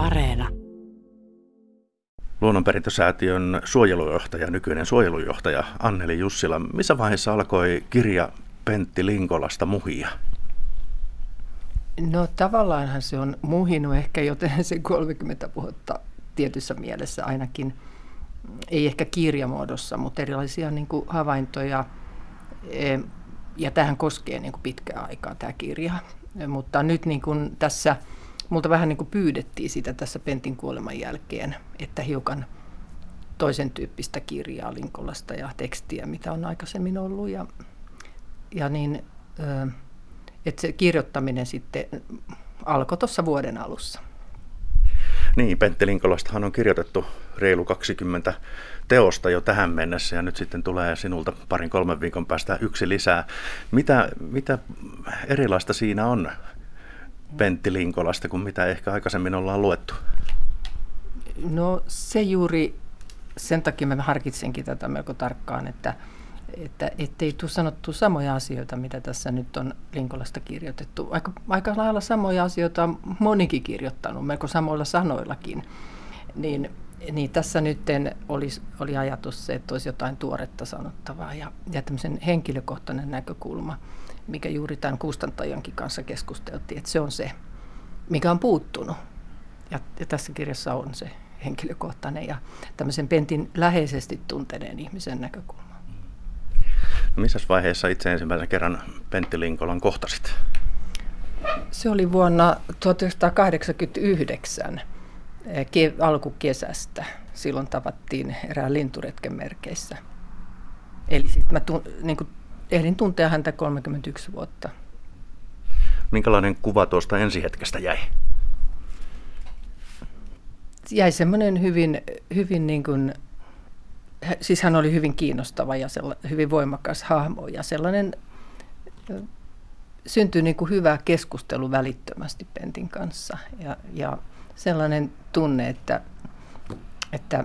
Areena. Luonnonperintösäätiön suojelujohtaja, nykyinen suojelujohtaja Anneli Jussila. Missä vaiheessa alkoi kirja Pentti Linkolasta muhia? No tavallaanhan se on muhinut ehkä joten se 30 vuotta tietyssä mielessä ainakin. Ei ehkä kirjamuodossa, mutta erilaisia niin kuin havaintoja. E, ja tähän koskee niin kuin pitkää aikaa tämä kirja. Mutta nyt niin kuin tässä – multa vähän niin kuin pyydettiin sitä tässä Pentin kuoleman jälkeen, että hiukan toisen tyyppistä kirjaa Linkolasta ja tekstiä, mitä on aikaisemmin ollut. Ja, ja niin, että se kirjoittaminen sitten alkoi tuossa vuoden alussa. Niin, Pentti Linkolastahan on kirjoitettu reilu 20 teosta jo tähän mennessä ja nyt sitten tulee sinulta parin kolmen viikon päästä yksi lisää. Mitä, mitä erilaista siinä on Pentti Linkolasta kuin mitä ehkä aikaisemmin ollaan luettu? No se juuri, sen takia mä harkitsenkin tätä melko tarkkaan, että, että ettei tule sanottu samoja asioita, mitä tässä nyt on Linkolasta kirjoitettu. Aika, aika lailla samoja asioita on monikin kirjoittanut, melko samoilla sanoillakin. Niin, niin tässä nyt oli, oli ajatus se, että olisi jotain tuoretta sanottavaa ja, ja tämmöisen henkilökohtainen näkökulma – mikä juuri tämän kustantajankin kanssa keskusteltiin, että se on se, mikä on puuttunut. Ja, ja tässä kirjassa on se henkilökohtainen ja tämmöisen Pentin läheisesti tunteneen ihmisen näkökulma. No missä vaiheessa itse ensimmäisen kerran Pentti Linkolan kohtasit? Se oli vuonna 1989 eh, alkukesästä. Silloin tavattiin erään linturetken merkeissä. Eli sitten mä tun, niin ehdin tuntea häntä 31 vuotta. Minkälainen kuva tuosta ensihetkestä jäi? Jäi semmoinen hyvin, hyvin niin kuin, siis hän oli hyvin kiinnostava ja hyvin voimakas hahmo ja sellainen syntyi niin kuin hyvä keskustelu välittömästi Pentin kanssa ja, ja sellainen tunne, että, että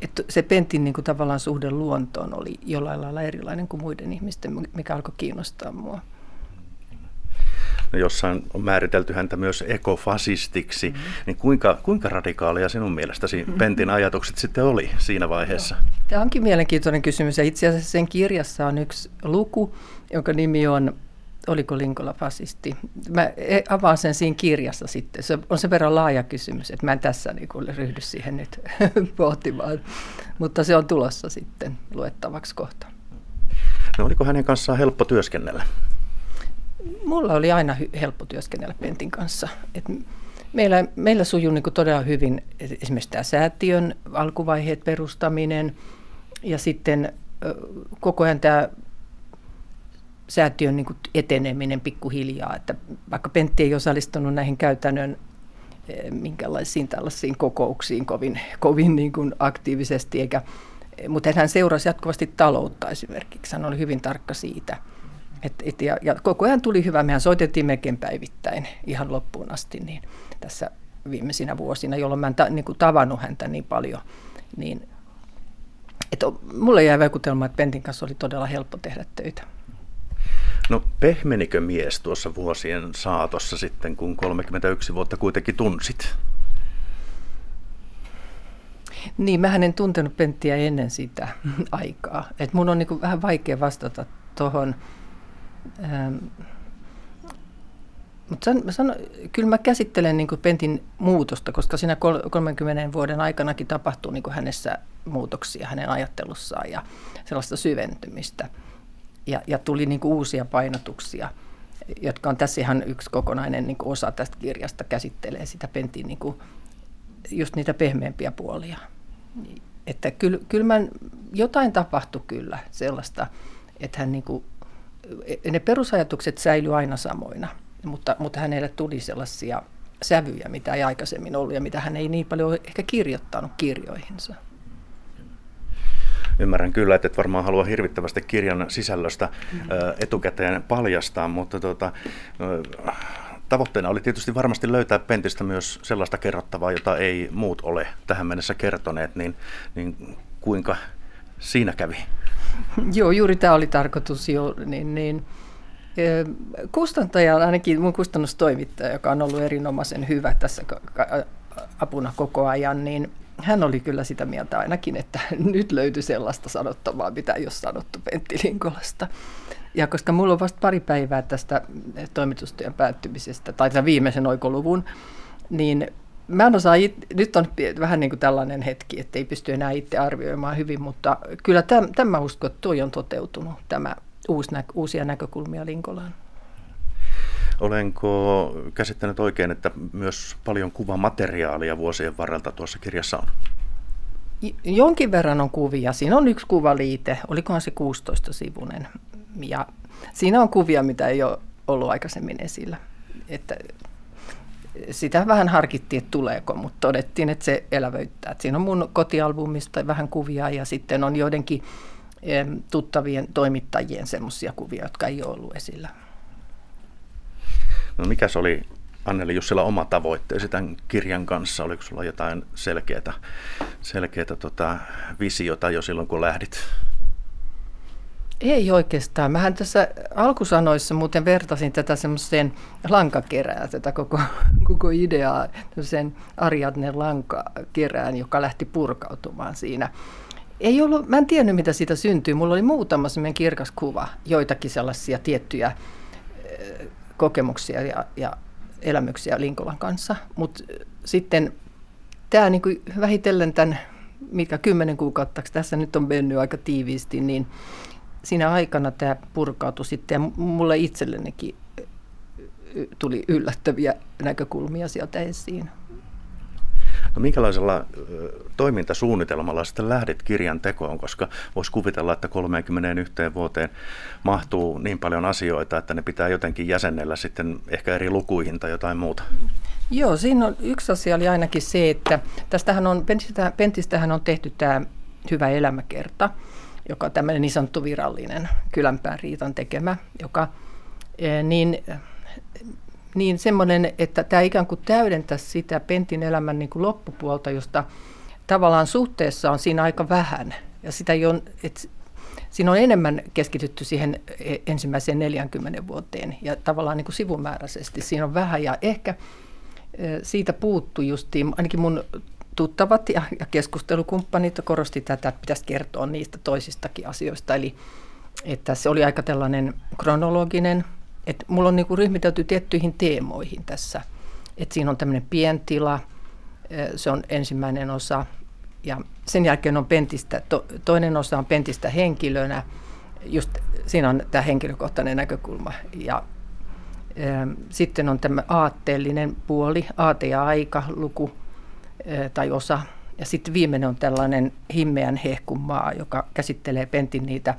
että se Pentin niin kuin tavallaan suhde luontoon oli jollain lailla erilainen kuin muiden ihmisten, mikä alkoi kiinnostaa mua. No jossain on määritelty häntä myös ekofasistiksi, mm-hmm. niin kuinka, kuinka radikaalia sinun mielestäsi mm-hmm. Pentin ajatukset sitten oli siinä vaiheessa? Tämä onkin mielenkiintoinen kysymys ja itse asiassa sen kirjassa on yksi luku, jonka nimi on oliko Linkola fasisti. Mä e, avaan sen siinä kirjassa sitten. Se on sen verran laaja kysymys, että mä en tässä niin kuin ryhdy siihen nyt pohtimaan. Mutta se on tulossa sitten luettavaksi kohta. No oliko hänen kanssaan helppo työskennellä? Mulla oli aina hy- helppo työskennellä Pentin kanssa. Et meillä, meillä sujuu niin todella hyvin esimerkiksi tämä säätiön alkuvaiheet perustaminen ja sitten koko ajan tämä säätiön niin kuin eteneminen pikkuhiljaa, että vaikka Pentti ei osallistunut näihin käytännön eh, minkälaisiin tällaisiin kokouksiin kovin, kovin niin kuin aktiivisesti, eikä, mutta hän seurasi jatkuvasti taloutta esimerkiksi, hän oli hyvin tarkka siitä. Et, et, ja, ja koko ajan tuli hyvä, mehän soitettiin melkein päivittäin ihan loppuun asti niin tässä viimeisinä vuosina, jolloin mä en ta, niin kuin tavannut häntä niin paljon, niin että mulle jäi vaikutelma, että Pentin kanssa oli todella helppo tehdä töitä. No pehmenikö mies tuossa vuosien saatossa sitten, kun 31 vuotta kuitenkin tunsit? Niin, mä en tuntenut Penttiä ennen sitä aikaa. Et mun on niin vähän vaikea vastata tuohon. Mutta sanon, kyllä mä käsittelen niin Pentin muutosta, koska siinä 30 vuoden aikanakin tapahtuu niin hänessä muutoksia hänen ajattelussaan ja sellaista syventymistä ja, ja tuli niin kuin uusia painotuksia, jotka on tässä ihan yksi kokonainen niin kuin osa tästä kirjasta, käsittelee sitä Pentin niin kuin, just niitä pehmeämpiä puolia. Että kyllä, kyllä mä, jotain tapahtui kyllä sellaista, että hän niin kuin, ne perusajatukset säilyi aina samoina, mutta, mutta hänelle tuli sellaisia sävyjä, mitä ei aikaisemmin ollut ja mitä hän ei niin paljon ehkä kirjoittanut kirjoihinsa. Ymmärrän kyllä, että et varmaan halua hirvittävästi kirjan sisällöstä mm-hmm. etukäteen paljastaa, mutta tuota, tavoitteena oli tietysti varmasti löytää Pentistä myös sellaista kerrottavaa, jota ei muut ole tähän mennessä kertoneet, niin, niin kuinka siinä kävi? Joo, juuri tämä oli tarkoitus jo, niin, niin Kustantaja on ainakin mun kustannustoimittaja, joka on ollut erinomaisen hyvä tässä apuna koko ajan, niin hän oli kyllä sitä mieltä ainakin, että nyt löytyi sellaista sanottavaa, mitä ei ole sanottu Pentti Linkolasta. Ja koska mulla on vasta pari päivää tästä toimitustyön päättymisestä, tai tämän viimeisen oikoluvun, niin mä en osaa, it, nyt on vähän niin kuin tällainen hetki, että ei pysty enää itse arvioimaan hyvin, mutta kyllä tämä, tämä usko, että tuo on toteutunut, tämä uusi, uusia näkökulmia Linkolaan. Olenko käsittänyt oikein, että myös paljon kuvamateriaalia vuosien varrelta tuossa kirjassa on? Jonkin verran on kuvia. Siinä on yksi kuvaliite, olikohan se 16-sivunen. Ja siinä on kuvia, mitä ei ole ollut aikaisemmin esillä. Että sitä vähän harkittiin, että tuleeko, mutta todettiin, että se elävöittää. Että siinä on mun kotialbumista vähän kuvia ja sitten on joidenkin tuttavien toimittajien semmoisia kuvia, jotka ei ole ollut esillä. No mikä oli Anneli Jussila oma tavoitteesi tämän kirjan kanssa? Oliko sulla jotain selkeää, selkeää tota, visiota jo silloin, kun lähdit? Ei oikeastaan. Mähän tässä alkusanoissa muuten vertasin tätä semmoiseen lankakerään, tätä koko, koko ideaa, sen Ariadne lankakerään, joka lähti purkautumaan siinä. Ei ollut, mä en tiennyt, mitä siitä syntyy. Mulla oli muutama semmoinen kirkas kuva, joitakin sellaisia tiettyjä kokemuksia ja, ja elämyksiä Linkolan kanssa. Mutta sitten tämä niin vähitellen tämän, mikä kymmenen kuukautta tässä nyt on mennyt aika tiiviisti, niin siinä aikana tämä purkautui sitten ja mulle itsellenikin tuli yllättäviä näkökulmia sieltä esiin. No minkälaisella toimintasuunnitelmalla sitten lähdit kirjan tekoon, koska voisi kuvitella, että 31 vuoteen mahtuu niin paljon asioita, että ne pitää jotenkin jäsennellä sitten ehkä eri lukuihin tai jotain muuta. Joo, siinä on yksi asia oli ainakin se, että tästähän on, Pentistähän on tehty tämä hyvä elämäkerta, joka on tämmöinen niin sanottu virallinen kylänpään riitan tekemä, joka niin niin semmoinen, että tämä ikään kuin täydentäisi sitä Pentin elämän niin kuin loppupuolta, josta tavallaan suhteessa on siinä aika vähän. Ja sitä ei ole, että siinä on enemmän keskitytty siihen e, ensimmäiseen 40 vuoteen ja tavallaan niin kuin sivumääräisesti siinä on vähän. Ja ehkä e, siitä puuttu justiin, ainakin mun tuttavat ja, ja keskustelukumppanit korosti tätä, että pitäisi kertoa niistä toisistakin asioista. Eli että se oli aika tällainen kronologinen – et mulla on niinku ryhmitelty tiettyihin teemoihin tässä. Et siinä on tämmöinen pientila, se on ensimmäinen osa. Ja sen jälkeen on pentistä, to, toinen osa on pentistä henkilönä. Just siinä on tämä henkilökohtainen näkökulma. Ja sitten on tämä aatteellinen puoli, aate ja aika, luku tai osa. Ja sitten viimeinen on tällainen himmeän hehkumaa, joka käsittelee pentin niitä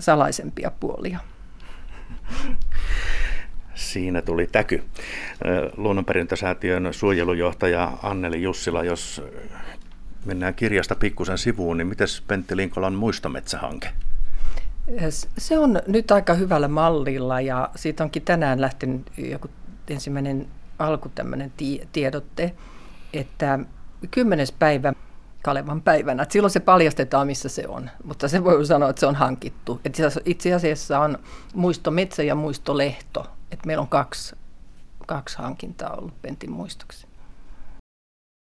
salaisempia puolia. Siinä tuli täky. Luonnonperintösäätiön suojelujohtaja Anneli Jussila, jos mennään kirjasta pikkusen sivuun, niin miten Pentti Linkolan muistometsähanke? Se on nyt aika hyvällä mallilla ja siitä onkin tänään lähtenyt joku ensimmäinen alku tämmöinen tiedotte, että kymmenes päivä Kalevan päivänä. Et silloin se paljastetaan, missä se on, mutta se voi sanoa, että se on hankittu. Et itse asiassa on muistometsä ja muistolehto. Et meillä on kaksi, kaksi hankintaa ollut Pentin muistoksi.